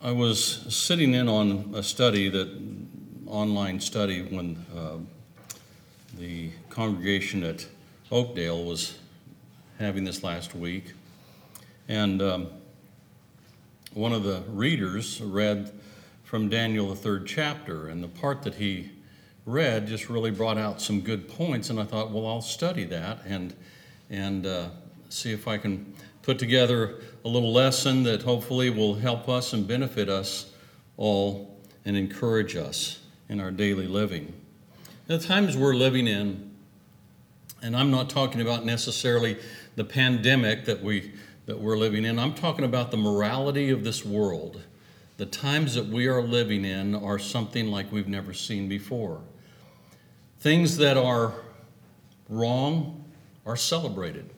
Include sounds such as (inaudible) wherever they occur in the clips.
I was sitting in on a study that online study when uh, the congregation at Oakdale was having this last week, and um, one of the readers read from Daniel the third chapter, and the part that he read just really brought out some good points, and I thought, well, I'll study that and and uh, see if I can put together a little lesson that hopefully will help us and benefit us all and encourage us in our daily living. The times we're living in, and I'm not talking about necessarily the pandemic that we that we're living in. I'm talking about the morality of this world. The times that we are living in are something like we've never seen before. Things that are wrong are celebrated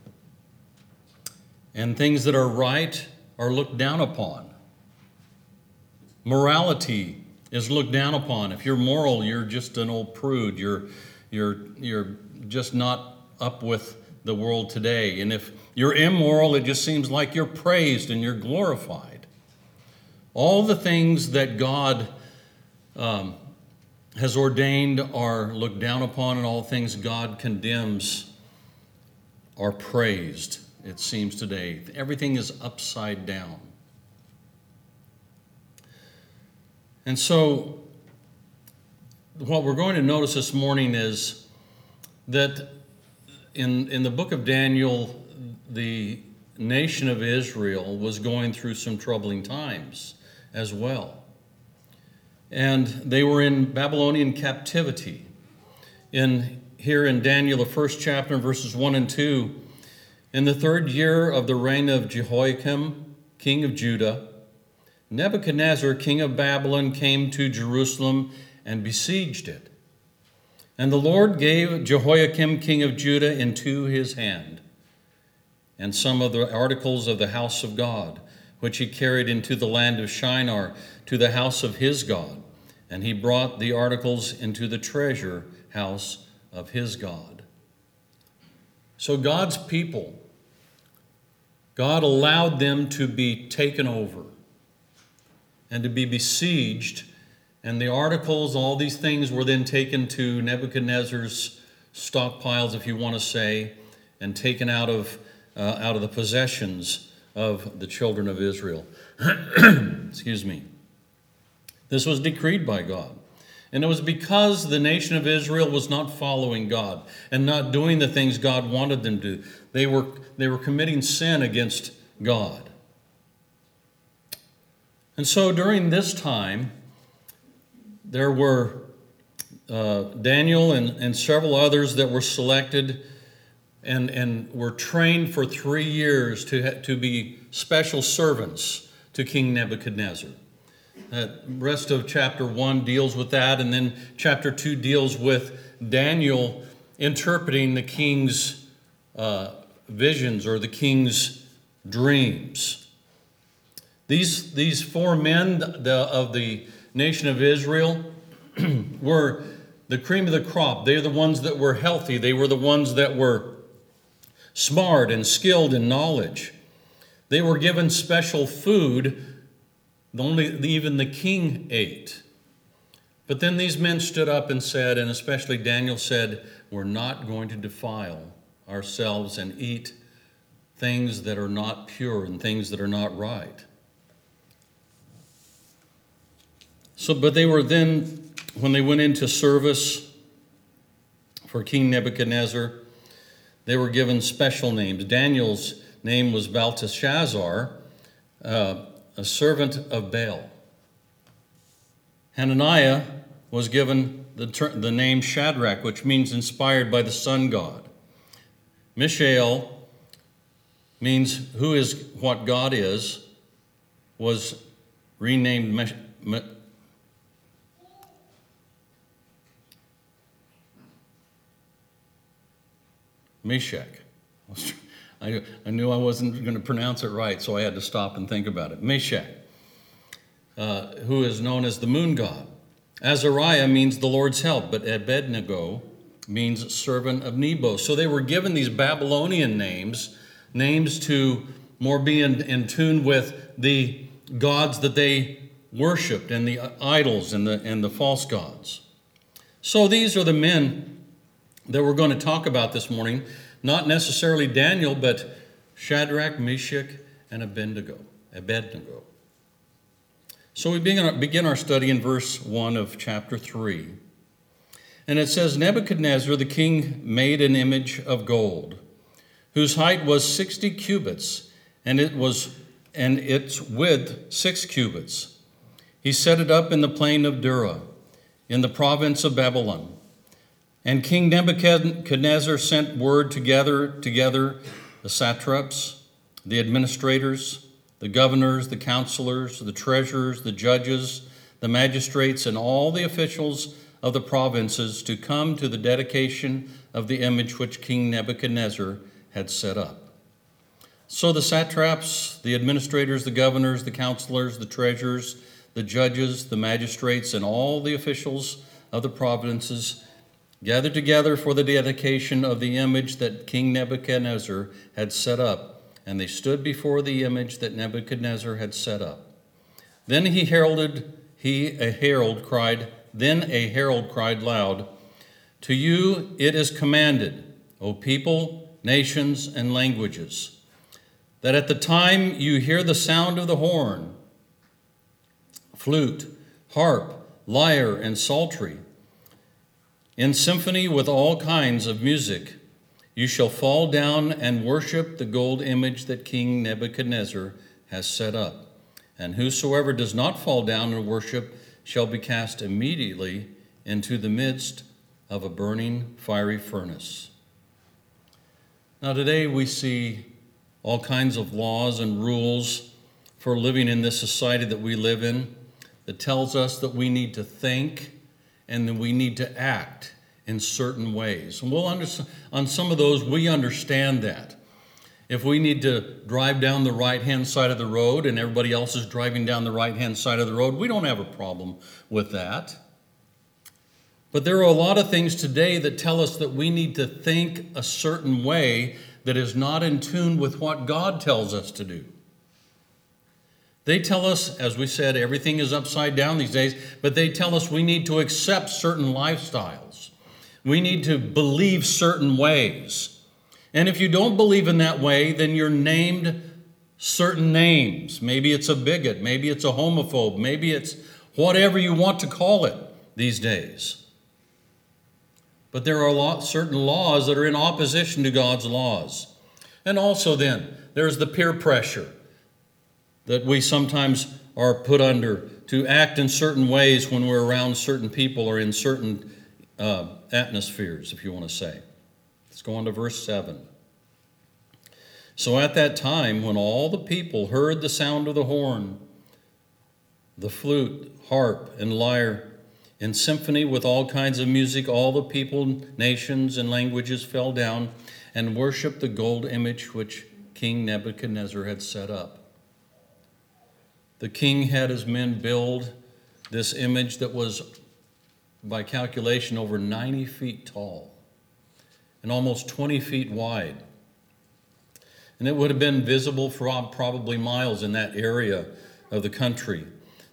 and things that are right are looked down upon. Morality is looked down upon. If you're moral, you're just an old prude. You're, you're, you're just not up with the world today. And if you're immoral, it just seems like you're praised and you're glorified. All the things that God um, has ordained are looked down upon, and all things God condemns are praised it seems today. Everything is upside down. And so, what we're going to notice this morning is that in, in the book of Daniel, the nation of Israel was going through some troubling times as well. And they were in Babylonian captivity. In here in Daniel, the first chapter, verses 1 and 2, in the third year of the reign of Jehoiakim, king of Judah, Nebuchadnezzar, king of Babylon, came to Jerusalem and besieged it. And the Lord gave Jehoiakim, king of Judah, into his hand, and some of the articles of the house of God, which he carried into the land of Shinar, to the house of his God. And he brought the articles into the treasure house of his God. So God's people God allowed them to be taken over and to be besieged. And the articles, all these things were then taken to Nebuchadnezzar's stockpiles, if you want to say, and taken out of, uh, out of the possessions of the children of Israel. (clears throat) Excuse me. This was decreed by God. And it was because the nation of Israel was not following God and not doing the things God wanted them to do. They were, they were committing sin against God. And so during this time, there were uh, Daniel and, and several others that were selected and, and were trained for three years to, to be special servants to King Nebuchadnezzar. The rest of chapter 1 deals with that, and then chapter 2 deals with Daniel interpreting the king's uh, visions or the king's dreams. These, these four men the, of the nation of Israel (clears throat) were the cream of the crop. They're the ones that were healthy, they were the ones that were smart and skilled in knowledge. They were given special food, only even the king ate. But then these men stood up and said, and especially Daniel said, We're not going to defile ourselves and eat things that are not pure and things that are not right. So, but they were then, when they went into service for King Nebuchadnezzar, they were given special names. Daniel's name was Belteshazzar, uh, a servant of Baal. Hananiah was given the, the name Shadrach, which means inspired by the sun god. Mishael means who is what God is, was renamed Mesh- Me- Meshach. I, I knew I wasn't going to pronounce it right, so I had to stop and think about it. Meshach, uh, who is known as the moon god. Azariah means the Lord's help, but Abednego means servant of Nebo. So they were given these Babylonian names, names to more be in, in tune with the gods that they worshiped and the idols and the, and the false gods. So these are the men that we're going to talk about this morning. Not necessarily Daniel, but Shadrach, Meshach, and Abednego. Abednego. So we begin, our study in verse 1 of chapter 3. And it says Nebuchadnezzar the king made an image of gold, whose height was 60 cubits, and it was and its width 6 cubits. He set it up in the plain of Dura, in the province of Babylon. And King Nebuchadnezzar sent word to gather together the satraps, the administrators, the governors, the counselors, the treasurers, the judges, the magistrates, and all the officials of the provinces to come to the dedication of the image which King Nebuchadnezzar had set up. So the satraps, the administrators, the governors, the counselors, the treasurers, the judges, the magistrates, and all the officials of the provinces gathered together for the dedication of the image that King Nebuchadnezzar had set up, and they stood before the image that Nebuchadnezzar had set up. Then he heralded, he, a herald, cried, then a herald cried loud, To you it is commanded, O people, nations, and languages, that at the time you hear the sound of the horn, flute, harp, lyre, and psaltery, in symphony with all kinds of music, you shall fall down and worship the gold image that King Nebuchadnezzar has set up. And whosoever does not fall down and worship shall be cast immediately into the midst of a burning fiery furnace. Now, today we see all kinds of laws and rules for living in this society that we live in that tells us that we need to think and that we need to act in certain ways. And we'll understand, on some of those, we understand that. If we need to drive down the right hand side of the road and everybody else is driving down the right hand side of the road, we don't have a problem with that. But there are a lot of things today that tell us that we need to think a certain way that is not in tune with what God tells us to do. They tell us, as we said, everything is upside down these days, but they tell us we need to accept certain lifestyles. We need to believe certain ways. And if you don't believe in that way, then you're named certain names. Maybe it's a bigot, maybe it's a homophobe, maybe it's whatever you want to call it these days. But there are lot, certain laws that are in opposition to God's laws. And also, then, there's the peer pressure that we sometimes are put under to act in certain ways when we're around certain people or in certain uh, atmospheres, if you want to say. Let's go on to verse 7. So at that time, when all the people heard the sound of the horn, the flute, harp, and lyre, in symphony with all kinds of music, all the people, nations, and languages fell down and worshiped the gold image which King Nebuchadnezzar had set up. The king had his men build this image that was, by calculation, over 90 feet tall and almost 20 feet wide. And it would have been visible for probably miles in that area of the country.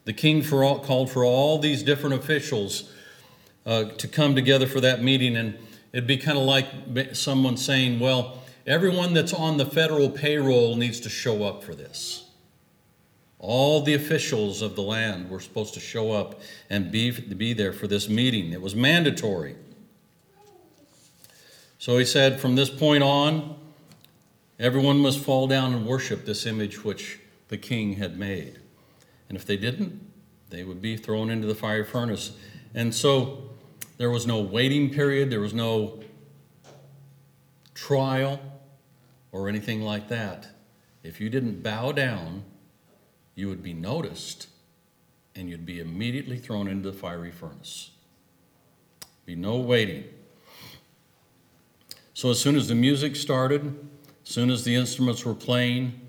The king for all, called for all these different officials uh, to come together for that meeting, and it'd be kind of like someone saying, Well, everyone that's on the federal payroll needs to show up for this. All the officials of the land were supposed to show up and be, be there for this meeting. It was mandatory. So he said, from this point on, everyone must fall down and worship this image which the king had made. And if they didn't, they would be thrown into the fire furnace. And so there was no waiting period, there was no trial or anything like that. If you didn't bow down, you would be noticed and you'd be immediately thrown into the fiery furnace. Be no waiting. So, as soon as the music started, as soon as the instruments were playing,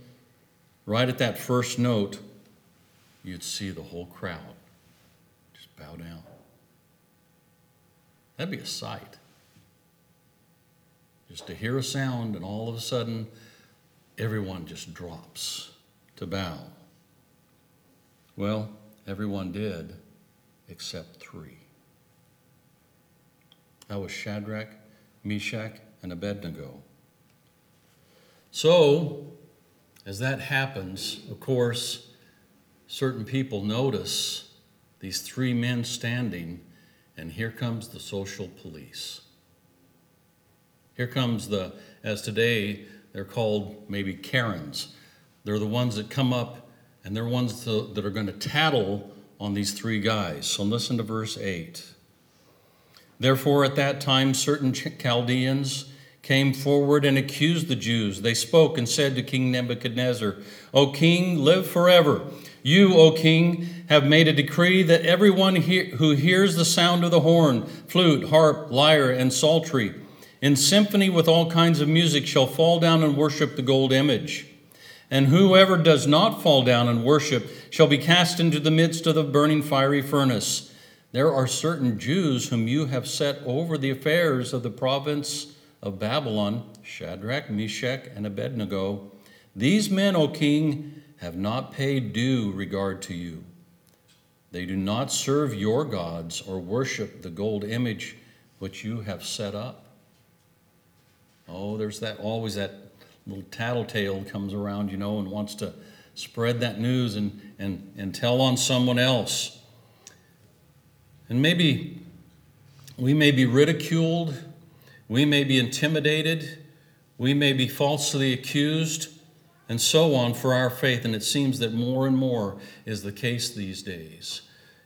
right at that first note, you'd see the whole crowd just bow down. That'd be a sight. Just to hear a sound, and all of a sudden, everyone just drops to bow. Well, Everyone did except three. That was Shadrach, Meshach, and Abednego. So, as that happens, of course, certain people notice these three men standing, and here comes the social police. Here comes the, as today they're called maybe Karens. They're the ones that come up and they're ones to, that are going to tattle on these three guys. So listen to verse 8. Therefore, at that time, certain Chaldeans came forward and accused the Jews. They spoke and said to King Nebuchadnezzar, O king, live forever. You, O king, have made a decree that everyone he- who hears the sound of the horn, flute, harp, lyre, and psaltery, in symphony with all kinds of music, shall fall down and worship the gold image. And whoever does not fall down and worship shall be cast into the midst of the burning fiery furnace. There are certain Jews whom you have set over the affairs of the province of Babylon Shadrach, Meshach, and Abednego. These men, O king, have not paid due regard to you. They do not serve your gods or worship the gold image which you have set up. Oh, there's that always that little tattletale comes around, you know, and wants to spread that news and, and, and tell on someone else. And maybe we may be ridiculed, we may be intimidated, we may be falsely accused, and so on for our faith. And it seems that more and more is the case these days.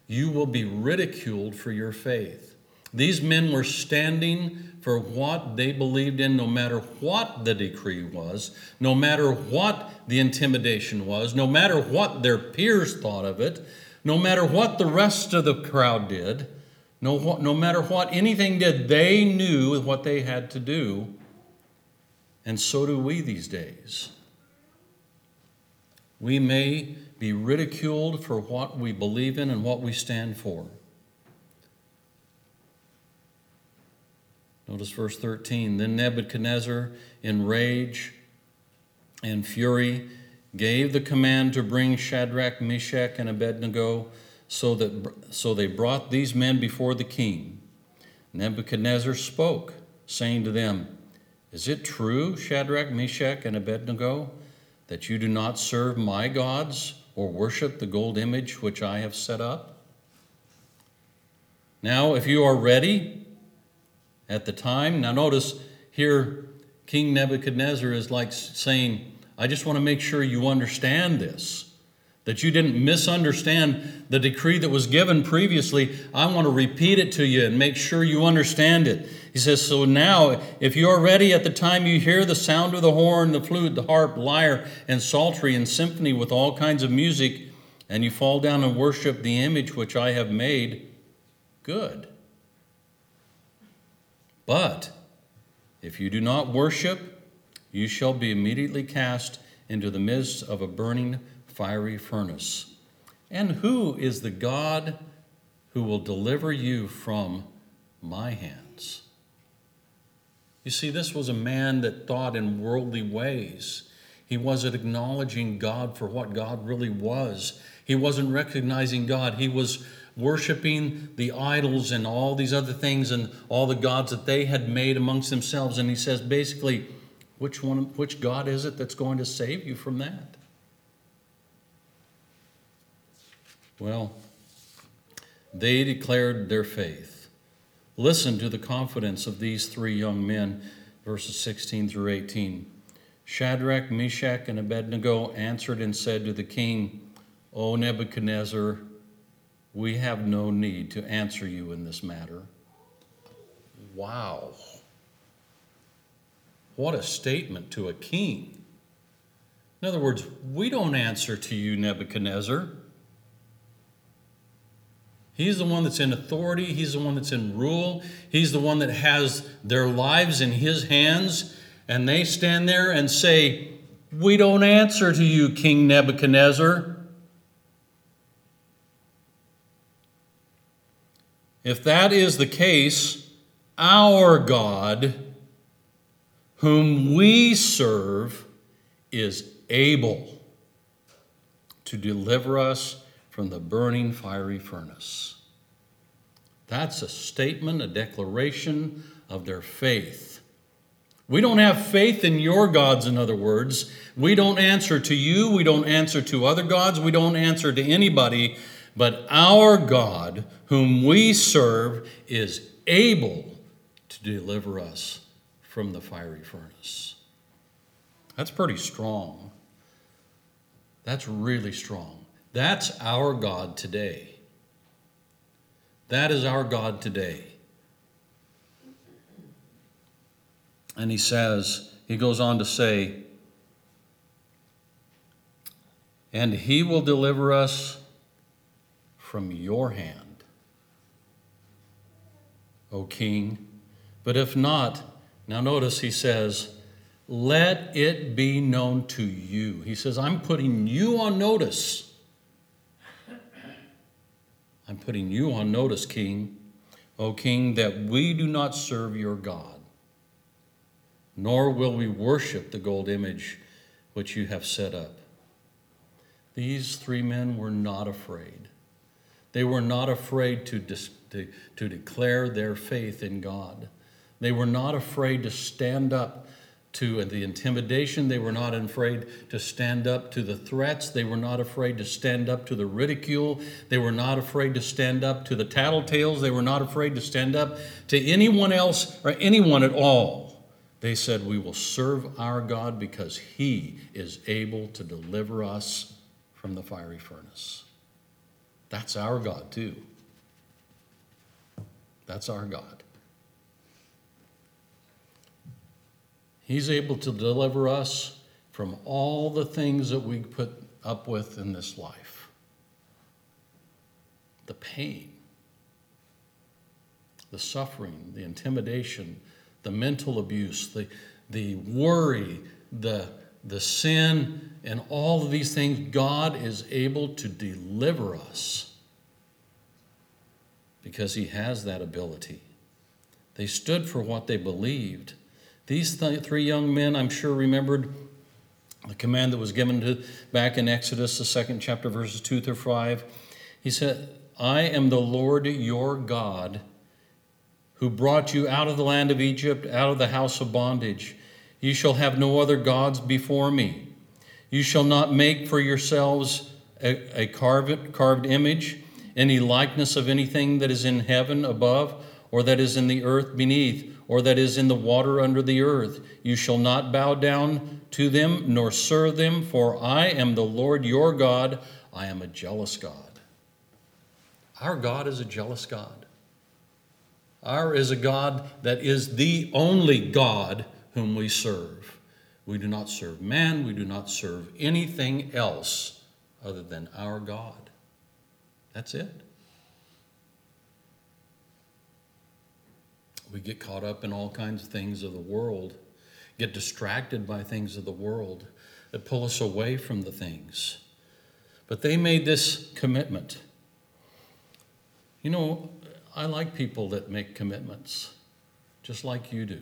You will be ridiculed for your faith. These men were standing for what they believed in, no matter what the decree was, no matter what the intimidation was, no matter what their peers thought of it, no matter what the rest of the crowd did, no, no matter what anything did, they knew what they had to do. And so do we these days. We may be ridiculed for what we believe in and what we stand for. Notice verse 13. Then Nebuchadnezzar, in rage and fury, gave the command to bring Shadrach, Meshach, and Abednego, so, that, so they brought these men before the king. Nebuchadnezzar spoke, saying to them, Is it true, Shadrach, Meshach, and Abednego, that you do not serve my gods or worship the gold image which I have set up? Now, if you are ready, at the time. Now, notice here, King Nebuchadnezzar is like saying, I just want to make sure you understand this, that you didn't misunderstand the decree that was given previously. I want to repeat it to you and make sure you understand it. He says, So now, if you are ready at the time you hear the sound of the horn, the flute, the harp, lyre, and psaltery, and symphony with all kinds of music, and you fall down and worship the image which I have made, good. But if you do not worship, you shall be immediately cast into the midst of a burning fiery furnace. And who is the God who will deliver you from my hands? You see, this was a man that thought in worldly ways. He wasn't acknowledging God for what God really was. He wasn't recognizing God. He was worshiping the idols and all these other things and all the gods that they had made amongst themselves. And he says basically, which one, which God is it that's going to save you from that? Well, they declared their faith. Listen to the confidence of these three young men, verses 16 through 18. Shadrach, Meshach, and Abednego answered and said to the king, O Nebuchadnezzar, we have no need to answer you in this matter. Wow. What a statement to a king. In other words, we don't answer to you, Nebuchadnezzar. He's the one that's in authority. He's the one that's in rule. He's the one that has their lives in his hands. And they stand there and say, We don't answer to you, King Nebuchadnezzar. If that is the case, our God, whom we serve, is able to deliver us from the burning fiery furnace. That's a statement, a declaration of their faith. We don't have faith in your gods, in other words. We don't answer to you. We don't answer to other gods. We don't answer to anybody. But our God, whom we serve, is able to deliver us from the fiery furnace. That's pretty strong. That's really strong. That's our God today. That is our God today. And he says, he goes on to say, and he will deliver us from your hand, O king. But if not, now notice he says, let it be known to you. He says, I'm putting you on notice. I'm putting you on notice, king, O king, that we do not serve your God nor will we worship the gold image which you have set up. These three men were not afraid. They were not afraid to, dis- to, to declare their faith in God. They were not afraid to stand up to the intimidation. They were not afraid to stand up to the threats. They were not afraid to stand up to the ridicule. They were not afraid to stand up to the tattletales. They were not afraid to stand up to anyone else or anyone at all. They said, We will serve our God because he is able to deliver us from the fiery furnace. That's our God, too. That's our God. He's able to deliver us from all the things that we put up with in this life the pain, the suffering, the intimidation the mental abuse, the, the worry, the, the sin, and all of these things, God is able to deliver us because He has that ability. They stood for what they believed. These th- three young men, I'm sure, remembered the command that was given to back in Exodus, the second chapter, verses 2 through 5. He said, I am the Lord your God who brought you out of the land of Egypt, out of the house of bondage. You shall have no other gods before me. You shall not make for yourselves a, a carved, carved image, any likeness of anything that is in heaven above, or that is in the earth beneath, or that is in the water under the earth. You shall not bow down to them, nor serve them, for I am the Lord your God. I am a jealous God. Our God is a jealous God. Our is a God that is the only God whom we serve. We do not serve man, we do not serve anything else other than our God. That's it. We get caught up in all kinds of things of the world, get distracted by things of the world that pull us away from the things. But they made this commitment. You know, I like people that make commitments, just like you do.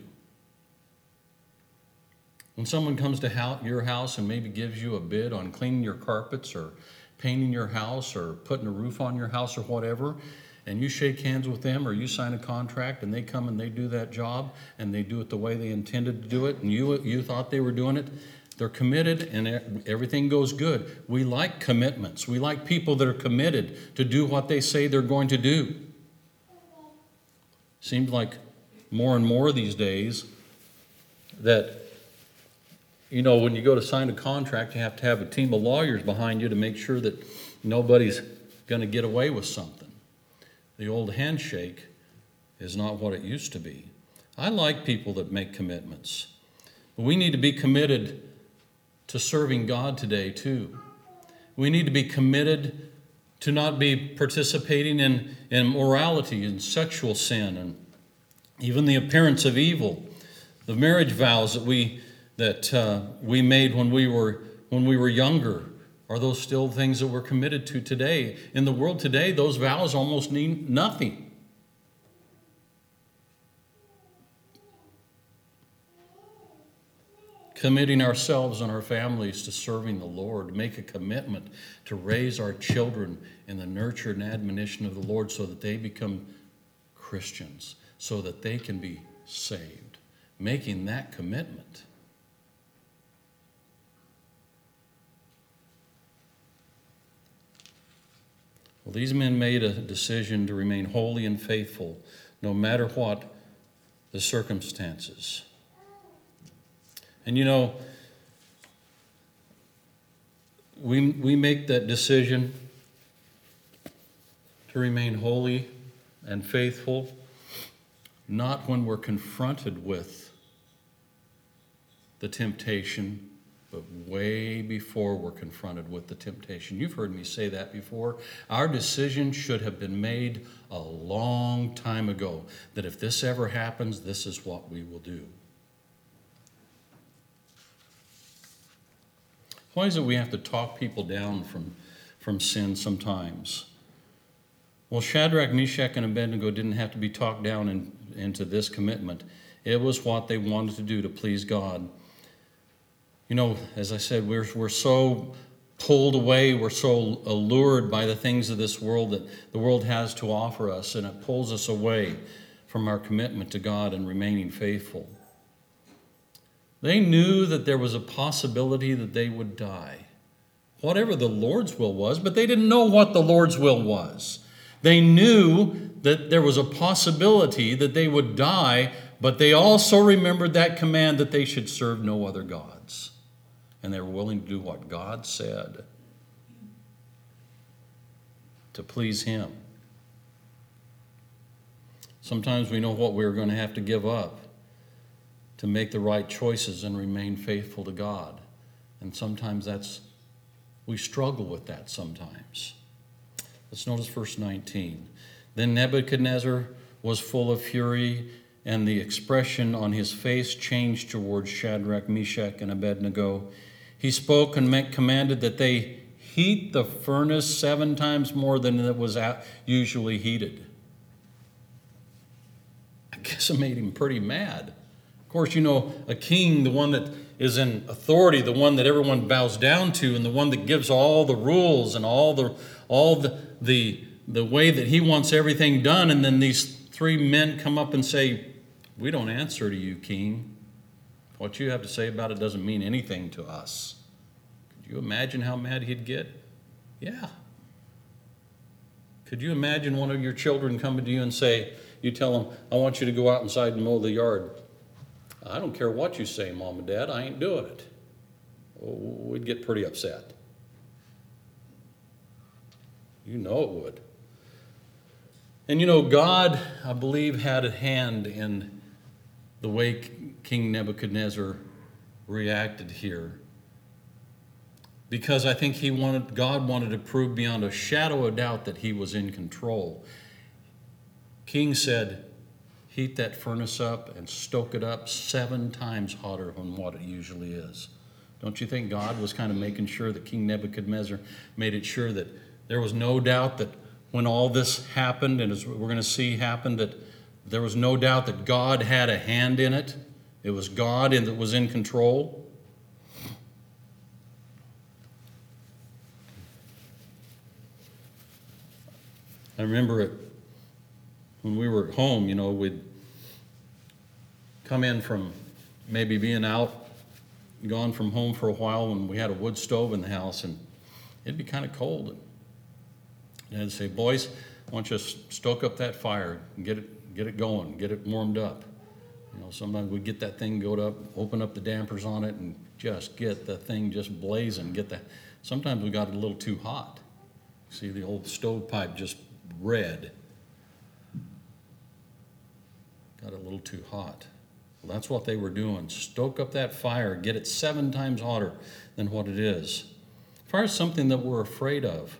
When someone comes to your house and maybe gives you a bid on cleaning your carpets or painting your house or putting a roof on your house or whatever, and you shake hands with them or you sign a contract and they come and they do that job and they do it the way they intended to do it and you, you thought they were doing it, they're committed and everything goes good. We like commitments. We like people that are committed to do what they say they're going to do. Seems like more and more these days that, you know, when you go to sign a contract, you have to have a team of lawyers behind you to make sure that nobody's going to get away with something. The old handshake is not what it used to be. I like people that make commitments. But we need to be committed to serving God today, too. We need to be committed to not be participating in, in morality and sexual sin and even the appearance of evil. The marriage vows that we that uh, we made when we were when we were younger are those still things that we're committed to today? In the world today, those vows almost mean nothing. committing ourselves and our families to serving the Lord, make a commitment to raise our children in the nurture and admonition of the Lord so that they become Christians, so that they can be saved. Making that commitment. Well, these men made a decision to remain holy and faithful no matter what the circumstances. And you know, we, we make that decision to remain holy and faithful, not when we're confronted with the temptation but way before we're confronted with the temptation. You've heard me say that before. Our decision should have been made a long time ago that if this ever happens, this is what we will do. Why is it we have to talk people down from, from sin sometimes? Well, Shadrach, Meshach, and Abednego didn't have to be talked down in, into this commitment. It was what they wanted to do to please God you know, as I said, we're, we're so pulled away, we're so allured by the things of this world that the world has to offer us, and it pulls us away from our commitment to God and remaining faithful. They knew that there was a possibility that they would die, whatever the Lord's will was, but they didn't know what the Lord's will was. They knew that there was a possibility that they would die, but they also remembered that command that they should serve no other gods and they were willing to do what God said to please Him. Sometimes we know what we're going to have to give up to make the right choices and remain faithful to God. And sometimes that's, we struggle with that sometimes. Let's notice verse 19. Then Nebuchadnezzar was full of fury, and the expression on his face changed towards Shadrach, Meshach, and Abednego he spoke and commanded that they heat the furnace seven times more than it was usually heated. I guess it made him pretty mad. Of course, you know, a king, the one that is in authority, the one that everyone bows down to, and the one that gives all the rules and all the all the the, the way that he wants everything done, and then these three men come up and say, We don't answer to you, king. What you have to say about it doesn't mean anything to us. Could you imagine how mad he'd get? Yeah. Could you imagine one of your children coming to you and say, you tell them, I want you to go out inside and mow the yard. I don't care what you say, mom and dad, I ain't doing it. Oh, we'd get pretty upset. You know it would. And you know, God, I believe, had a hand in the way King Nebuchadnezzar reacted here. Because I think he wanted, God wanted to prove beyond a shadow of doubt that he was in control. King said, Heat that furnace up and stoke it up seven times hotter than what it usually is. Don't you think God was kind of making sure that King Nebuchadnezzar made it sure that there was no doubt that when all this happened, and as we're going to see happen, that there was no doubt that God had a hand in it. It was God that was in control. I remember it when we were at home, you know, we'd come in from maybe being out, gone from home for a while when we had a wood stove in the house, and it'd be kind of cold. And I'd say, Boys, I want you to stoke up that fire and get it get it going, get it warmed up. You know, sometimes we get that thing go up, open up the dampers on it, and just get the thing just blazing. Get the. Sometimes we got it a little too hot. See the old stovepipe just red. Got a little too hot. Well, that's what they were doing. Stoke up that fire, get it seven times hotter than what it is. Fire is something that we're afraid of.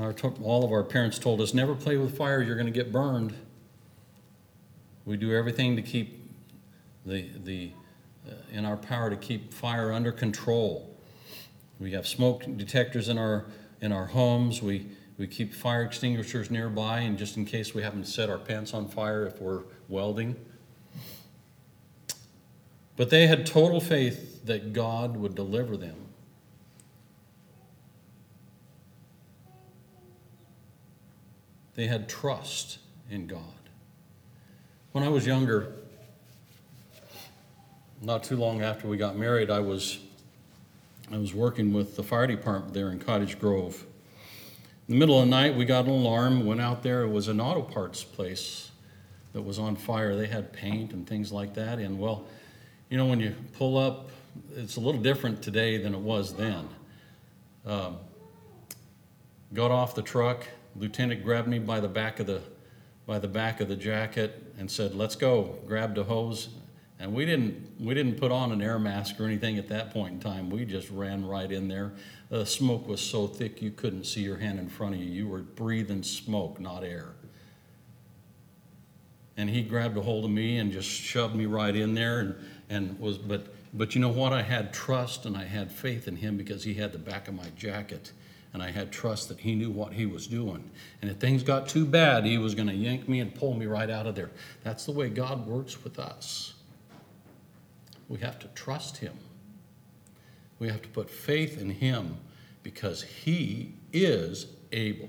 Our, all of our parents told us never play with fire, you're going to get burned. We do everything to keep the, the, uh, in our power to keep fire under control. We have smoke detectors in our, in our homes. We, we keep fire extinguishers nearby, and just in case we happen to set our pants on fire if we're welding. But they had total faith that God would deliver them. They had trust in God. When I was younger, not too long after we got married, I was I was working with the fire department there in Cottage Grove. In the middle of the night, we got an alarm, went out there. It was an auto parts place that was on fire. They had paint and things like that. And well, you know, when you pull up, it's a little different today than it was then. Um, got off the truck. Lieutenant grabbed me by the back of the by the back of the jacket and said, "Let's go." Grabbed a hose and we didn't, we didn't put on an air mask or anything at that point in time. We just ran right in there. The smoke was so thick you couldn't see your hand in front of you. You were breathing smoke, not air. And he grabbed a hold of me and just shoved me right in there and, and was, but, but you know what? I had trust and I had faith in him because he had the back of my jacket and I had trust that he knew what he was doing. And if things got too bad, he was going to yank me and pull me right out of there. That's the way God works with us. We have to trust Him. We have to put faith in Him because He is able.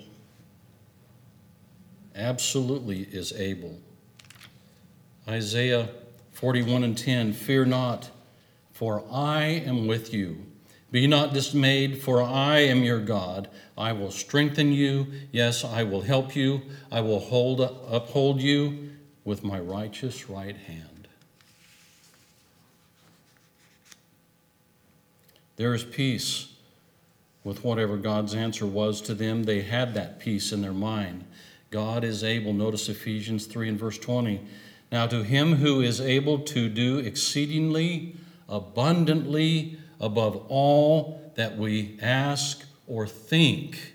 Absolutely is able. Isaiah 41 and 10 Fear not, for I am with you. Be not dismayed, for I am your God. I will strengthen you. Yes, I will help you. I will hold, uphold you with my righteous right hand. There is peace with whatever God's answer was to them. They had that peace in their mind. God is able, notice Ephesians 3 and verse 20. Now, to him who is able to do exceedingly abundantly above all that we ask or think,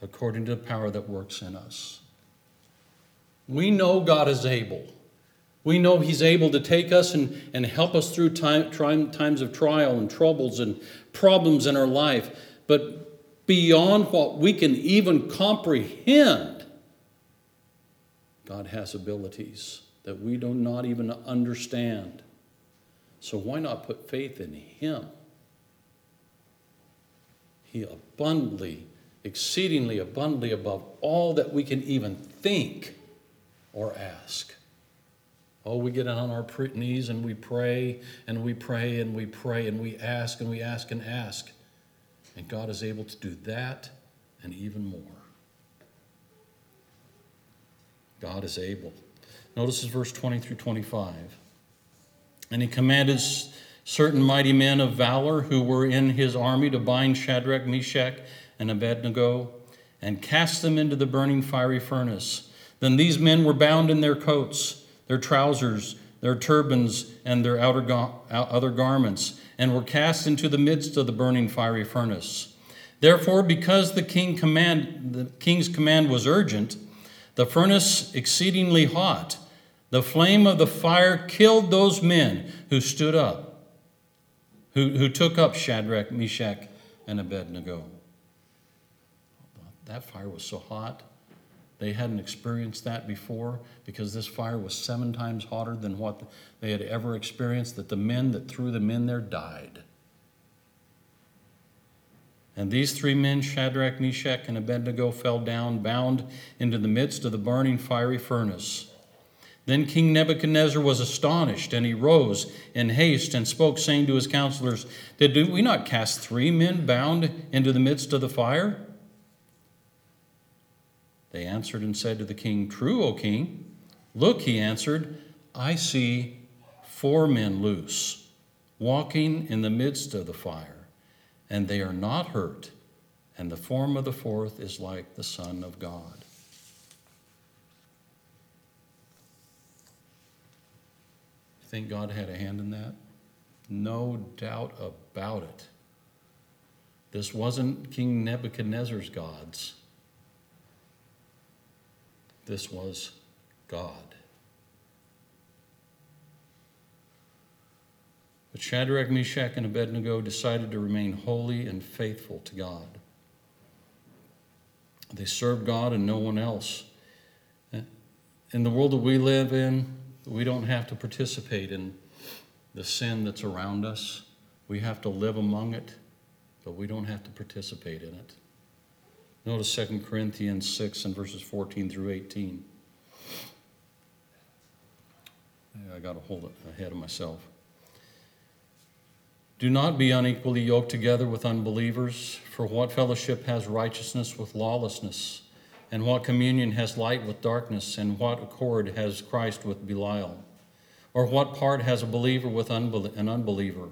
according to the power that works in us. We know God is able. We know He's able to take us and, and help us through time, times of trial and troubles and problems in our life. But beyond what we can even comprehend, God has abilities that we do not even understand. So why not put faith in Him? He abundantly, exceedingly abundantly above all that we can even think or ask. Oh, we get on our knees and we pray and we pray and we pray and we ask and we ask and ask. And God is able to do that and even more. God is able. Notice verse 20 through 25. And he commanded certain mighty men of valor who were in his army to bind Shadrach, Meshach, and Abednego and cast them into the burning fiery furnace. Then these men were bound in their coats their trousers, their turbans, and their outer ga- other garments, and were cast into the midst of the burning fiery furnace. Therefore, because the, king command, the king's command was urgent, the furnace exceedingly hot, the flame of the fire killed those men who stood up, who, who took up Shadrach, Meshach, and Abednego. That fire was so hot they hadn't experienced that before because this fire was seven times hotter than what they had ever experienced, that the men that threw them in there died. And these three men, Shadrach, Meshach, and Abednego, fell down, bound into the midst of the burning fiery furnace. Then King Nebuchadnezzar was astonished, and he rose in haste and spoke, saying to his counselors, Did we not cast three men bound into the midst of the fire? They answered and said to the king, True, O king. Look, he answered, I see four men loose, walking in the midst of the fire, and they are not hurt, and the form of the fourth is like the Son of God. Think God had a hand in that? No doubt about it. This wasn't King Nebuchadnezzar's gods. This was God. But Shadrach, Meshach, and Abednego decided to remain holy and faithful to God. They served God and no one else. In the world that we live in, we don't have to participate in, the sin that's around us. We have to live among it, but we don't have to participate in it. Notice 2 Corinthians 6 and verses 14 through 18. I got to hold it ahead of myself. Do not be unequally yoked together with unbelievers, for what fellowship has righteousness with lawlessness? And what communion has light with darkness? And what accord has Christ with Belial? Or what part has a believer with an unbeliever?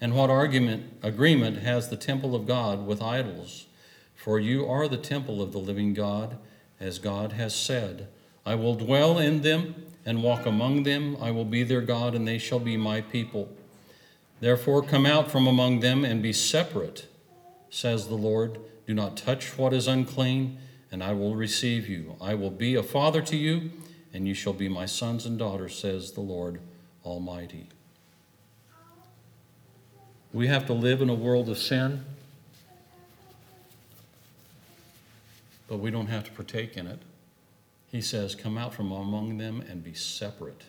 And what argument agreement has the temple of God with idols? For you are the temple of the living God, as God has said, I will dwell in them and walk among them. I will be their God, and they shall be my people. Therefore, come out from among them and be separate, says the Lord. Do not touch what is unclean, and I will receive you. I will be a father to you, and you shall be my sons and daughters, says the Lord Almighty. We have to live in a world of sin. but we don't have to partake in it. He says, Come out from among them and be separate.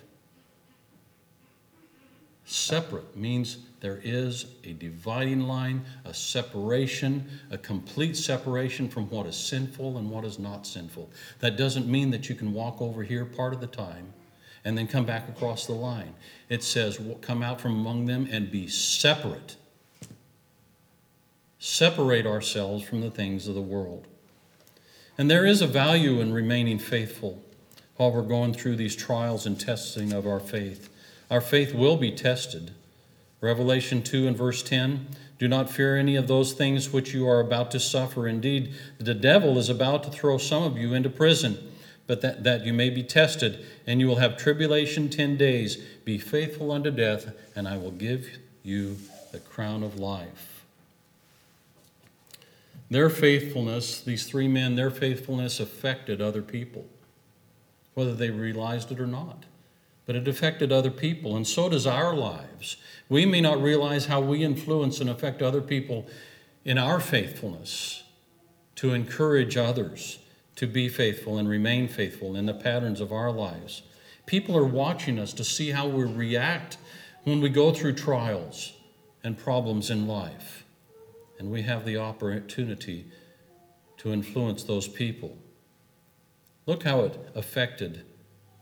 Separate means there is a dividing line, a separation, a complete separation from what is sinful and what is not sinful. That doesn't mean that you can walk over here part of the time and then come back across the line. It says, Come out from among them and be separate. Separate ourselves from the things of the world. And there is a value in remaining faithful while we're going through these trials and testing of our faith. Our faith will be tested. Revelation 2 and verse 10 Do not fear any of those things which you are about to suffer. Indeed, the devil is about to throw some of you into prison, but that, that you may be tested, and you will have tribulation 10 days. Be faithful unto death, and I will give you the crown of life. Their faithfulness, these three men, their faithfulness affected other people, whether they realized it or not. But it affected other people, and so does our lives. We may not realize how we influence and affect other people in our faithfulness to encourage others to be faithful and remain faithful in the patterns of our lives. People are watching us to see how we react when we go through trials and problems in life and we have the opportunity to influence those people. Look how it affected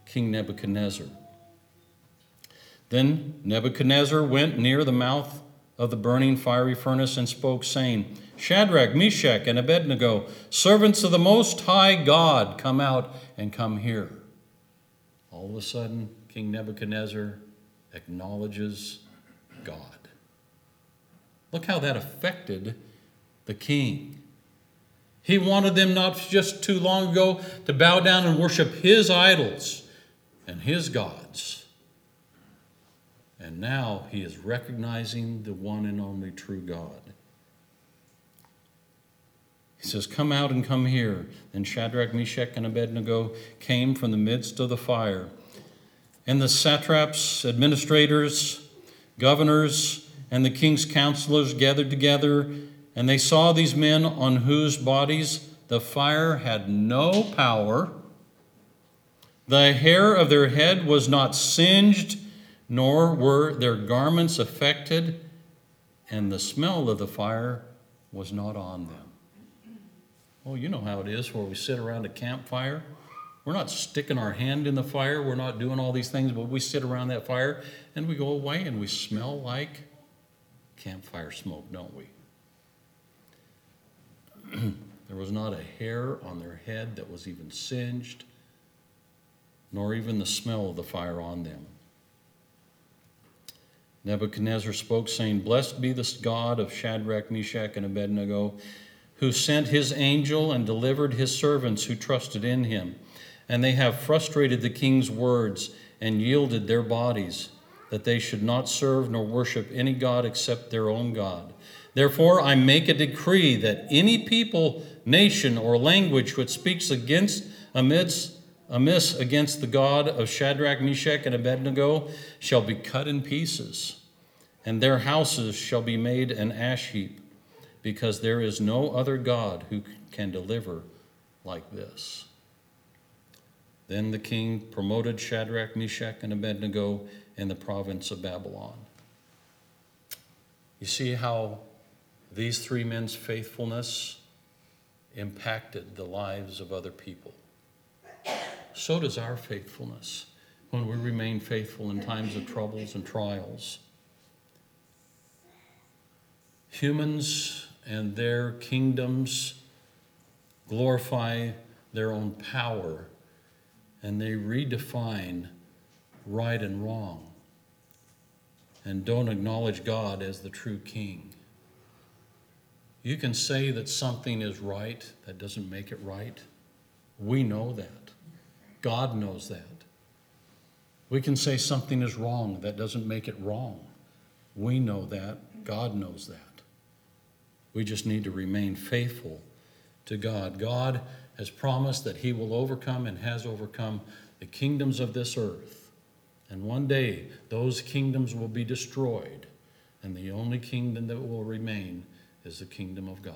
King Nebuchadnezzar. Then Nebuchadnezzar went near the mouth of the burning fiery furnace and spoke, saying, Shadrach, Meshach, and Abednego, servants of the Most High God, come out and come here. All of a sudden, King Nebuchadnezzar acknowledges God. Look how that affected the king. He wanted them not just too long ago to bow down and worship his idols and his gods. And now he is recognizing the one and only true God. He says, Come out and come here. Then Shadrach, Meshach, and Abednego came from the midst of the fire. And the satraps, administrators, governors, and the king's counselors gathered together, and they saw these men on whose bodies the fire had no power. The hair of their head was not singed, nor were their garments affected, and the smell of the fire was not on them. Oh, you know how it is where we sit around a campfire. We're not sticking our hand in the fire, we're not doing all these things, but we sit around that fire and we go away and we smell like campfire smoke, don't we? (clears throat) there was not a hair on their head that was even singed, nor even the smell of the fire on them. Nebuchadnezzar spoke, saying, Blessed be the God of Shadrach, Meshach, and Abednego, who sent his angel and delivered his servants who trusted in him. And they have frustrated the king's words and yielded their bodies that they should not serve nor worship any God except their own God. Therefore, I make a decree that any people, nation, or language which speaks against, amidst, amiss against the God of Shadrach, Meshach, and Abednego shall be cut in pieces, and their houses shall be made an ash heap, because there is no other God who can deliver like this. Then the king promoted Shadrach, Meshach, and Abednego in the province of Babylon. You see how these three men's faithfulness impacted the lives of other people. So does our faithfulness when we remain faithful in times of troubles and trials. Humans and their kingdoms glorify their own power and they redefine right and wrong and don't acknowledge God as the true king. You can say that something is right, that doesn't make it right. We know that. God knows that. We can say something is wrong, that doesn't make it wrong. We know that. God knows that. We just need to remain faithful to God. God has promised that He will overcome and has overcome the kingdoms of this earth. And one day, those kingdoms will be destroyed, and the only kingdom that will remain is the kingdom of God.